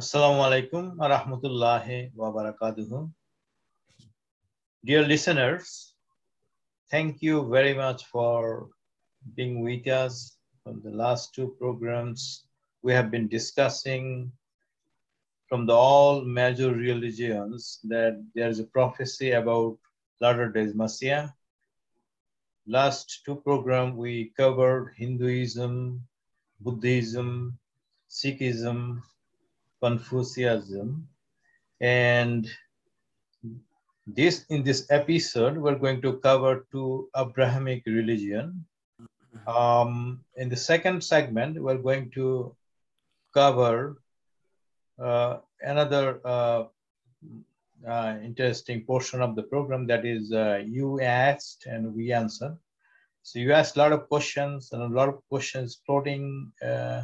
Assalamu alaikum wa rahmatullahi wa. Dear listeners, thank you very much for being with us from the last two programs. We have been discussing from the all major religions that there is a prophecy about latter days Messiah. Last two program we covered Hinduism, Buddhism, Sikhism, Confucianism. And this in this episode, we're going to cover two Abrahamic religion. Um, in the second segment, we're going to cover uh, another uh, uh, interesting portion of the program that is uh, you asked and we answered. So you asked a lot of questions and a lot of questions floating uh,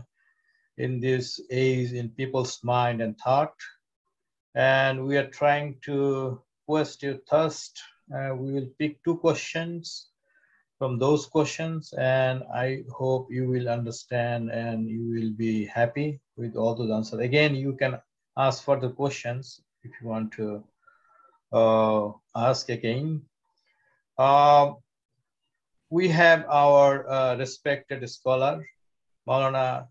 in this age in people's mind and thought. And we are trying to quest your thirst. Uh, we will pick two questions from those questions, and I hope you will understand and you will be happy with all those answers. Again, you can ask further questions if you want to uh, ask again. Uh, we have our uh, respected scholar, Maulana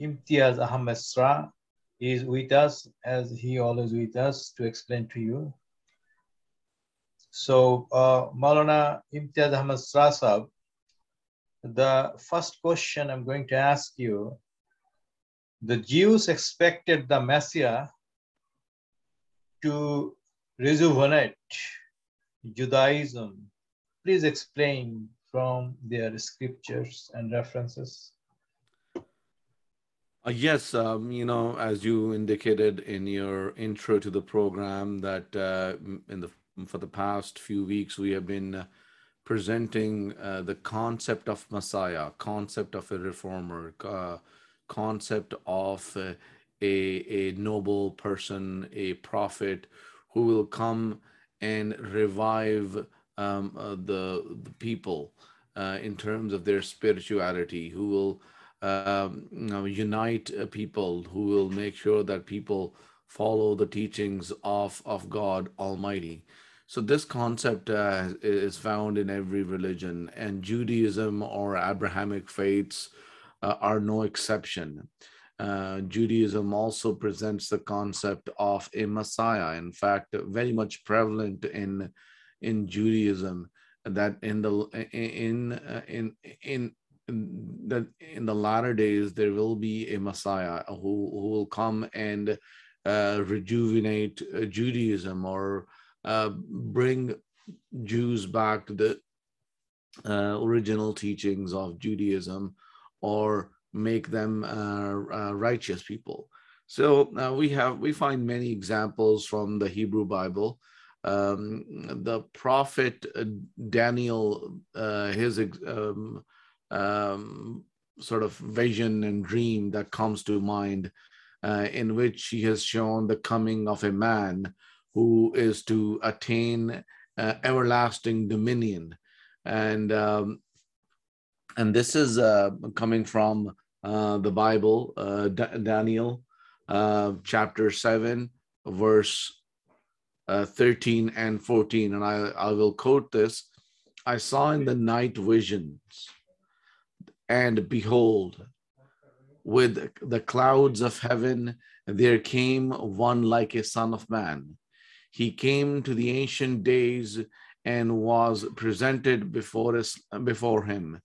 Imtiaz Ahmed Sra is with us as he always with us to explain to you. So uh, Maulana Imtiaz Ahmed Sra Sahab, the first question I'm going to ask you, the Jews expected the Messiah to rejuvenate Judaism. Please explain from their scriptures and references. Uh, yes, um, you know, as you indicated in your intro to the program, that uh, in the for the past few weeks we have been uh, presenting uh, the concept of Messiah, concept of a reformer, concept of uh, a a noble person, a prophet who will come and revive um, uh, the the people in terms of their spirituality, who will um, you know, unite uh, people who will make sure that people follow the teachings of, of God Almighty. So, this concept uh, is found in every religion, and Judaism or Abrahamic faiths uh, are no exception. Uh, Judaism also presents the concept of a Messiah. In fact, very much prevalent in in Judaism that in the in uh, in in that in the latter days there will be a Messiah who, who will come and uh, rejuvenate uh, Judaism or uh, bring Jews back to the uh, original teachings of Judaism or make them uh, uh, righteous people. So we have we find many examples from the Hebrew Bible. Um, the prophet Daniel, his um, um, sort of vision and dream that comes to mind, uh, in which he has shown the coming of a man who is to attain uh, everlasting dominion, and um, and this is uh, coming from uh, the Bible, uh, D- Daniel, uh, chapter seven, verse. 13 and 14 and I, I will quote this i saw in the night visions and behold, with the clouds of heaven, there came one like a son of man. He came to the ancient days and was presented before us before him,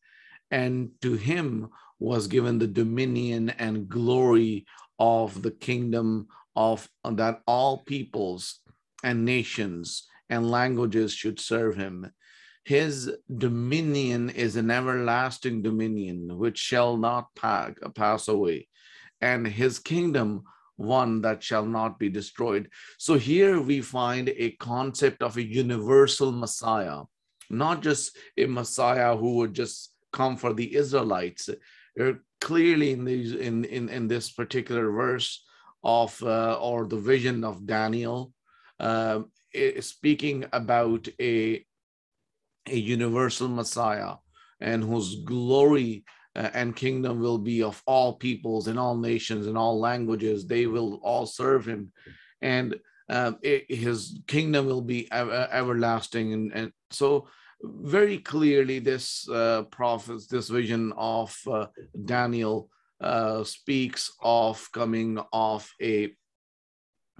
and to him was given the dominion and glory of the kingdom of that all peoples and nations and languages should serve him. His dominion is an everlasting dominion which shall not pass away, and his kingdom one that shall not be destroyed. So here we find a concept of a universal Messiah, not just a Messiah who would just come for the Israelites. Uh, clearly in these in, in in this particular verse of uh, or the vision of Daniel, uh, speaking about a a universal Messiah and whose glory uh, and kingdom will be of all peoples and all nations and all languages. They will all serve him, and um, it, his kingdom will be ever, everlasting. And, and so, very clearly, this uh, prophet, this vision of uh, Daniel uh, speaks of coming of a,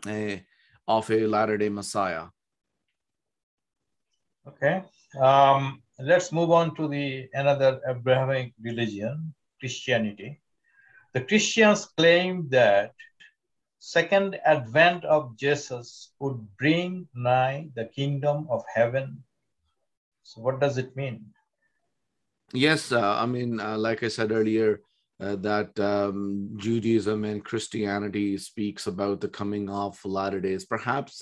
a of a latter day Messiah. Okay. Um, let's move on to the another Abrahamic religion, Christianity. The Christians claim that second advent of Jesus would bring nigh the kingdom of heaven. So what does it mean? Yes, uh, I mean, uh, like I said earlier, uh, that um, Judaism and Christianity speaks about the coming of latter days. Perhaps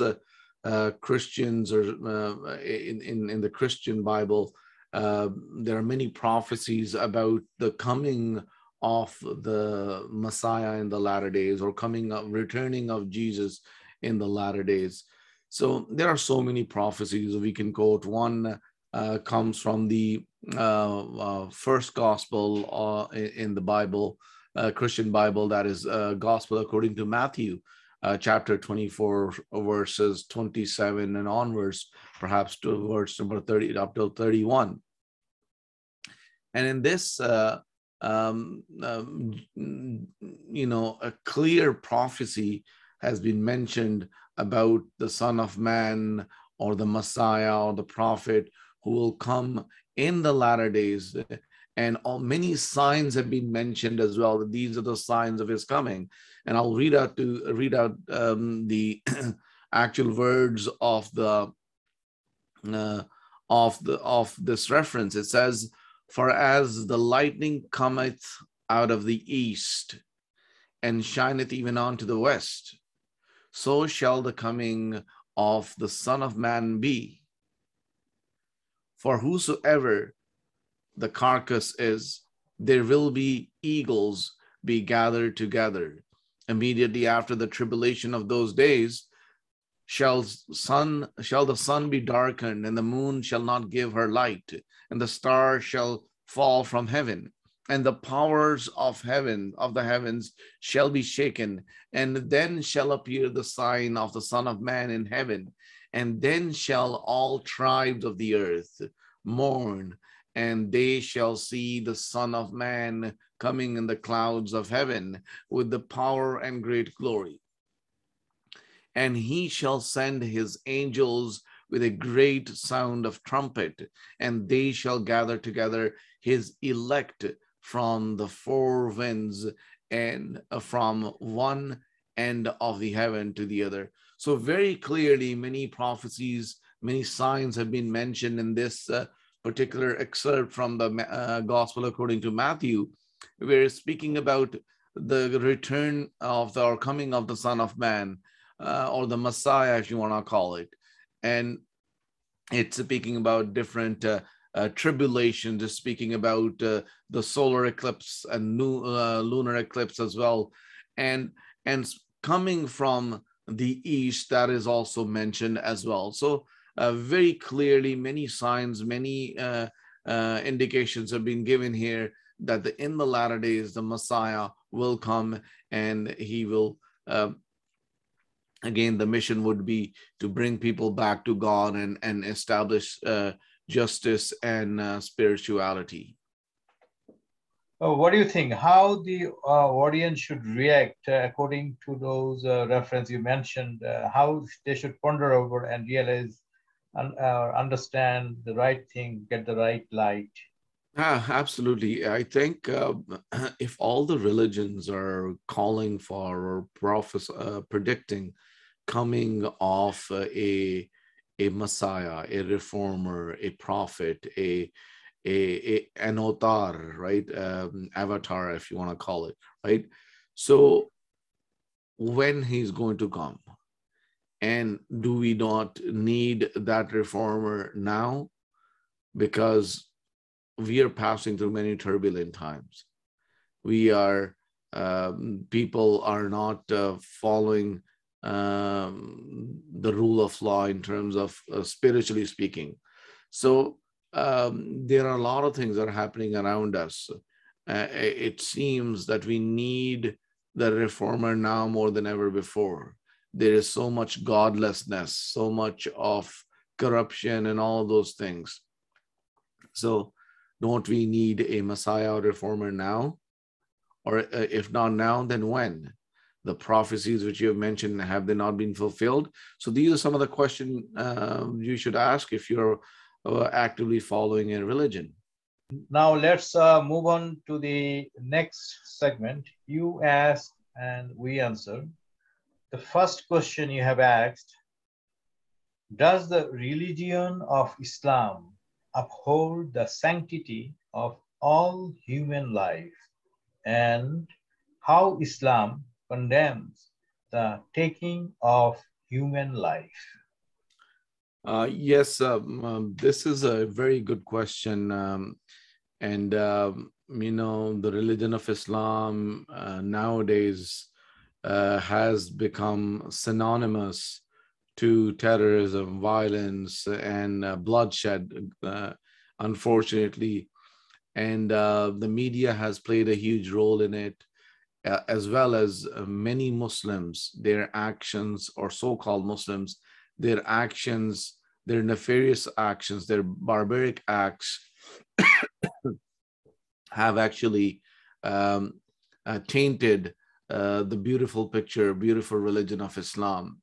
uh, uh, Christians or uh, in, in, in the Christian Bible, uh, there are many prophecies about the coming of the Messiah in the latter days or coming of returning of Jesus in the latter days. So there are so many prophecies we can quote. One uh, comes from the uh, uh, first gospel in, in, the Bible, Christian Bible, that is Gospel according to Matthew uh, chapter 24, verses 27 and onwards, perhaps to verse number 30 up till 31. And in this, uh, um, um, you know, a clear prophecy has been mentioned about the Son of Man or the Messiah or the prophet who will come in the latter days and all, many signs have been mentioned as well that these are the signs of his coming and i'll read out to read out um, the actual words of the uh, of the of this reference it says for as the lightning cometh out of the east and shineth even unto the west so shall the coming of the son of man be for whosoever the carcass is, there will be eagles be gathered together. Immediately after the tribulation of those days, shall sun shall the sun be darkened, and the moon shall not give her light, and the stars shall fall from heaven, and the powers of heaven of the heavens shall be shaken, and then shall appear the sign of the Son of Man in heaven, and then shall all tribes of the earth mourn and they shall see the Son of Man coming in the clouds of heaven with the power and great glory. And he shall send his angels with a great sound of trumpet, and they shall gather together his elect from the four winds and from one end of the heaven to the other. So, very clearly, many prophecies, many signs have been mentioned in this uh, particular excerpt from the uh, Gospel according to Matthew, where speaking about the return of the or coming of the Son of Man, uh, or the Messiah, if you want to call it, and it's speaking about different uh, uh, tribulations, it's speaking about uh, the solar eclipse and new, uh, lunar eclipse as well, and and coming from the east that is also mentioned as well. So very clearly many signs, many uh, uh, indications have been given here that the, in the latter days the Messiah will come and he will. Uh, again, the mission would be to bring people back to God and and establish uh, justice and uh, spirituality. What do you think? How the audience should react according to those reference you mentioned? how they should ponder over and realize uh, understand the right thing, get the right light. Yeah, absolutely. I think uh, if all the religions are calling for or prophes- uh, predicting coming of a a Messiah, a reformer, a prophet, a a, a an avatar, right? Um, avatar, if you want to call it, right? So when he's going to come, and do we not need that reformer now? Because we are passing through many turbulent times. We are um, people are not uh, following um, the rule of law in terms of uh, spiritually speaking. So um, there are a lot of things that are happening around us. Uh, it seems that we need the reformer now more than ever before. There is so much godlessness, so much of corruption, and all those things. So, don't we need a Messiah or reformer now? Or uh, if not now, then when? The prophecies which you have mentioned have they not been fulfilled? So these are some of the questions uh, you should ask if you're uh, actively following a religion. Now let's uh, move on to the next segment. You ask and we answer. The first question you have asked Does the religion of Islam uphold the sanctity of all human life? And how Islam condemns the taking of human life? Uh, yes, um, um, this is a very good question. Um, and, um, you know, the religion of Islam uh, nowadays uh, has become synonymous to terrorism, violence, and uh, bloodshed, uh, unfortunately. And uh, the media has played a huge role in it. as well as many Muslims, their actions, or so called Muslims, their actions, their nefarious actions, their barbaric acts have actually um, uh, tainted uh, the beautiful picture, beautiful religion of Islam.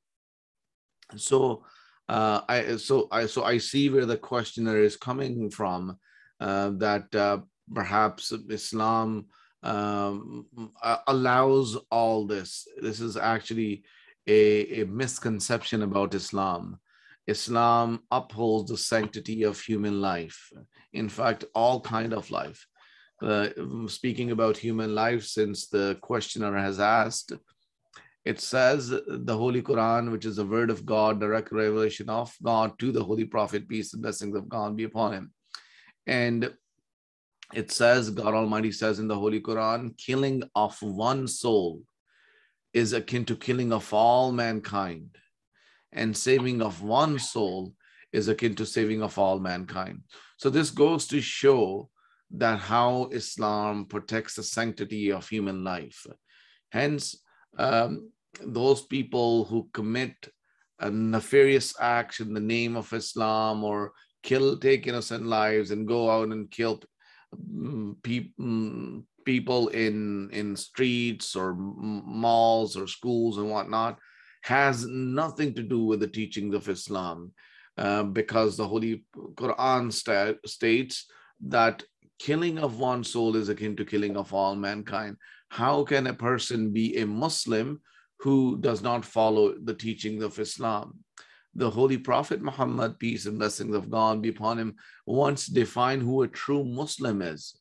So, uh, I so I so I see where the questioner is coming from. Uh, that uh, perhaps Islam um, allows all this. This is actually a, a misconception about Islam. Islam upholds the sanctity of human life. In fact, all kind of life. Uh, speaking about human life, since the questioner has asked, it says the Holy Quran, which is the word of God, direct revelation of God to the Holy Prophet, peace and blessings of God be upon him. And it says, God Almighty says in the Holy Quran, killing of one soul is akin to killing of all mankind, and saving of one soul is akin to saving of all mankind. So this goes to show that how Islam protects the sanctity of human life. Hence, um, those people who commit a nefarious acts in the name of Islam or kill, take innocent lives and go out and kill mm, people mm, people in in streets or malls or schools and whatnot has nothing to do with the teachings of Islam, uh, because the Holy Quran st- states that killing of one soul is akin to killing of all mankind. How can a person be a Muslim who does not follow the teachings of Islam? The Holy Prophet Muhammad, peace and blessings of God be upon him, once defined who a true Muslim is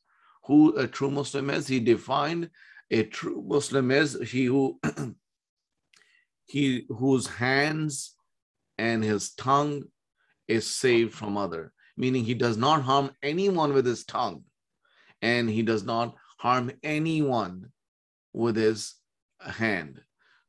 who a true Muslim is. He defined a true Muslim is he who he whose hands and his tongue is saved from other, meaning he does not harm anyone with his tongue, and he does not harm anyone with his hand.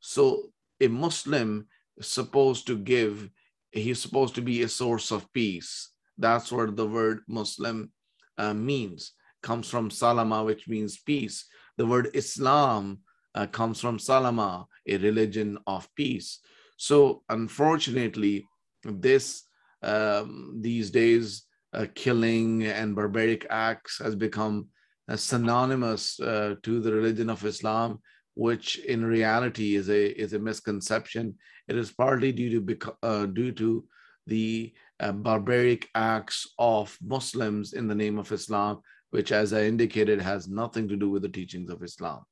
So a Muslim is supposed to give, he's supposed to be a source of peace. That's what the word Muslim uh, means comes from salama, which means peace. The word Islam uh, comes from salama, a religion of peace. So, unfortunately, this um, these days, uh, killing and barbaric acts has become uh, synonymous uh, to the religion of Islam, which in reality is a is a misconception. It is partly due to uh, due to the uh, barbaric acts of Muslims in the name of Islam, which, as I indicated, has nothing to do with the teachings of Islam.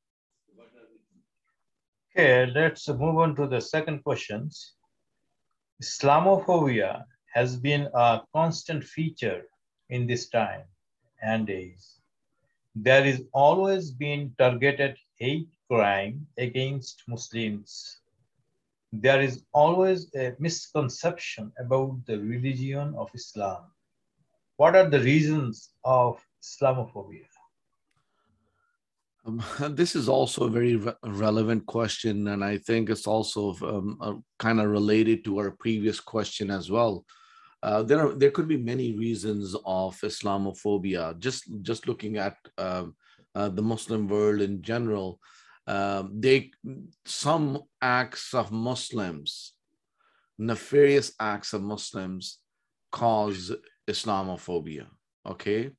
Okay, let's move on to the second questions. Islamophobia has been a constant feature in this time and age. There is always been targeted hate crime against Muslims. There is always a misconception about the religion of Islam. What are the reasons of Islamophobia? Um, this is also a very re- relevant question, and I think it's also um, uh, kind of related to our previous question as well. Uh, there are there could be many reasons of Islamophobia. Just just looking at um, uh, the Muslim world in general, um, they some acts of Muslims, nefarious acts of Muslims, cause Islamophobia. Okay,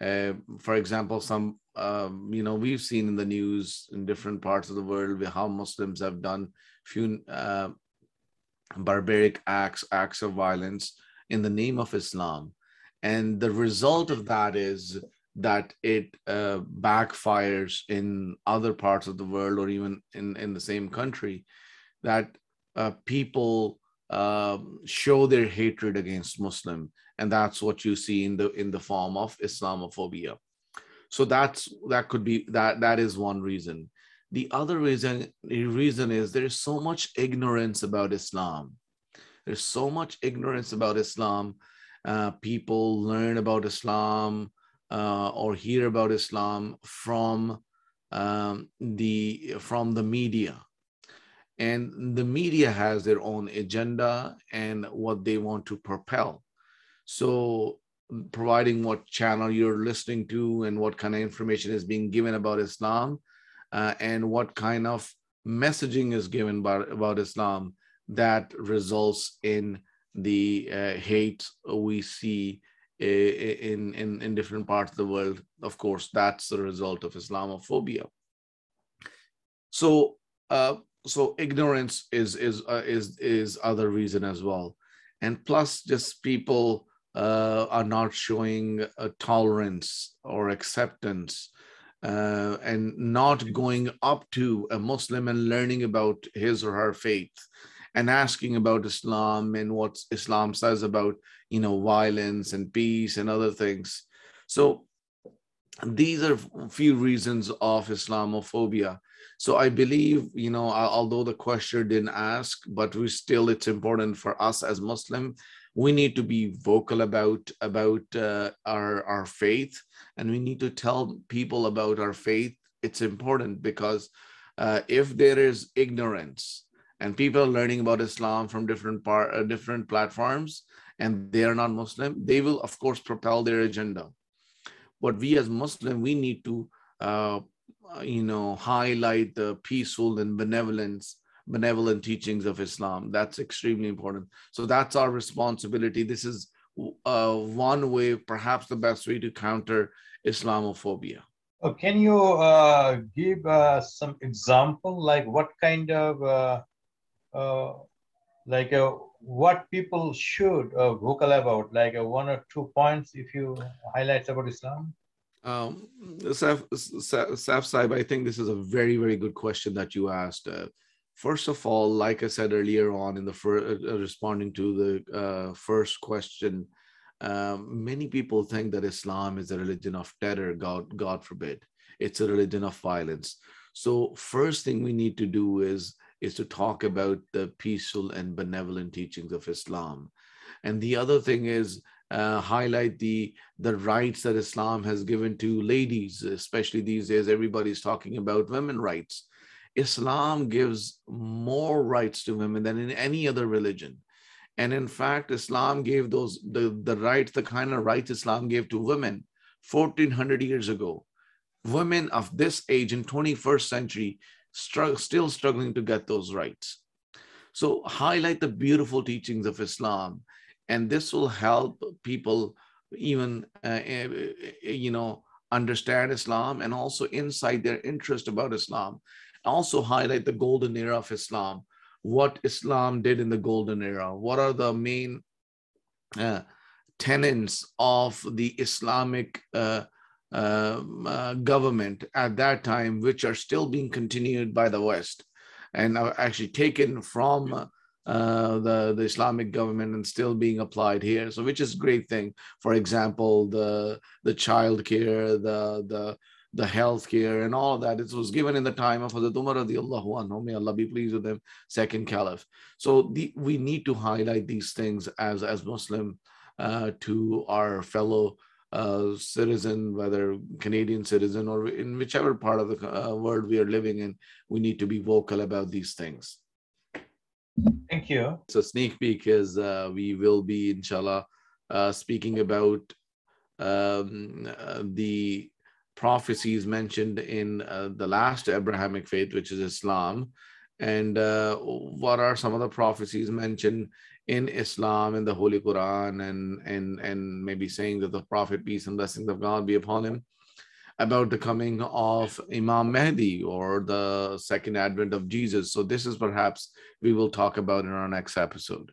uh, for example, some um, you know we've seen in the news in different parts of the world how Muslims have done few uh, barbaric acts, acts of violence in the name of Islam, and the result of that is that it uh, backfires in other parts of the world or even in, in the same country that uh, people uh, show their hatred against muslim. And that's what you see in the in the form of islamophobia. So that's that could be that that is one reason the other reason reason is there's so much ignorance about islam. There's so much ignorance about islam. Uh, people learn about islam uh, or hear about Islam from um, the from the media, and the media has their own agenda and what they want to propel. So, providing what channel you're listening to and what kind of information is being given about Islam, uh, and what kind of messaging is given about, about Islam that results in the uh, hate we see in, in, in different parts of the world. Of course, that's the result of Islamophobia. So, uh, so ignorance is is uh, is is other reason as well, and plus just people uh, are not showing tolerance or acceptance. Uh, and not going up to a Muslim and learning about his or her faith and asking about Islam and what Islam says about you know violence and peace and other things. So these are a few reasons of Islamophobia. So I believe, you know, although the question didn't ask, but we still, it's important for us as Muslim, we need to be vocal about about uh, our our faith, and we need to tell people about our faith. It's important because uh, if there is ignorance and people are learning about Islam from different part, uh, different platforms, and they are not Muslim, they will of course propel their agenda. But we as Muslim, we need to, uh, you know, highlight the peaceful and benevolence, benevolent teachings of Islam. That's extremely important. So that's our responsibility. This is uh, one way, perhaps the best way to counter Islamophobia. Oh, can you uh, give uh, some example, like what kind of uh, uh, like uh, what people should uh, vocal about, like uh, one or two points if you highlight about Islam? Um, Saf, Saf Saib, I think this is a very, very good question that you asked. Uh, first of all, like I said earlier on in the first, uh, responding to the uh, first question, um, many people think that Islam is a religion of terror. God, God forbid, it's a religion of violence. So, first thing we need to do is is to talk about the peaceful and benevolent teachings of Islam. And the other thing is uh, highlight the the rights that Islam has given to ladies, especially these days. Everybody's talking about women rights. Islam gives more rights to women than in any other religion. And in fact, Islam gave those the, the rights, the kind of rights Islam gave to women 1400 years ago. Women of this age in 21st century strugg- still struggling to get those rights. So highlight the beautiful teachings of Islam, and this will help people even uh, eh, eh, you know understand Islam and also insight their interest about Islam. Also highlight the golden era of Islam, what Islam did in the golden era. What are the main uh, tenets of the Islamic uh, um, uh, government at that time, which are still being continued by the West and are actually taken from uh, the the Islamic government and still being applied here. So, which is great thing. For example, the the child care, the the the health care, and all of that. It was given in the time of Hazrat Umar radiallahu anhu. May Allah be pleased with him, second caliph. So, the, we need to highlight these things as as Muslim uh, to our fellow uh, citizen, whether Canadian citizen or in whichever part of the uh, world we are living in, we need to be vocal about these things. Thank you. So sneak peek is uh, we will be, inshallah, uh, speaking about um, uh, the prophecies mentioned in uh, the last Abrahamic faith, which is Islam, and uh, what are some of the prophecies mentioned in Islam in the Holy Quran, and and and maybe saying that the Prophet peace and blessings of God be upon him about the coming of Imam Mahdi or the second advent of Jesus. So this is perhaps we will talk about in our next episode.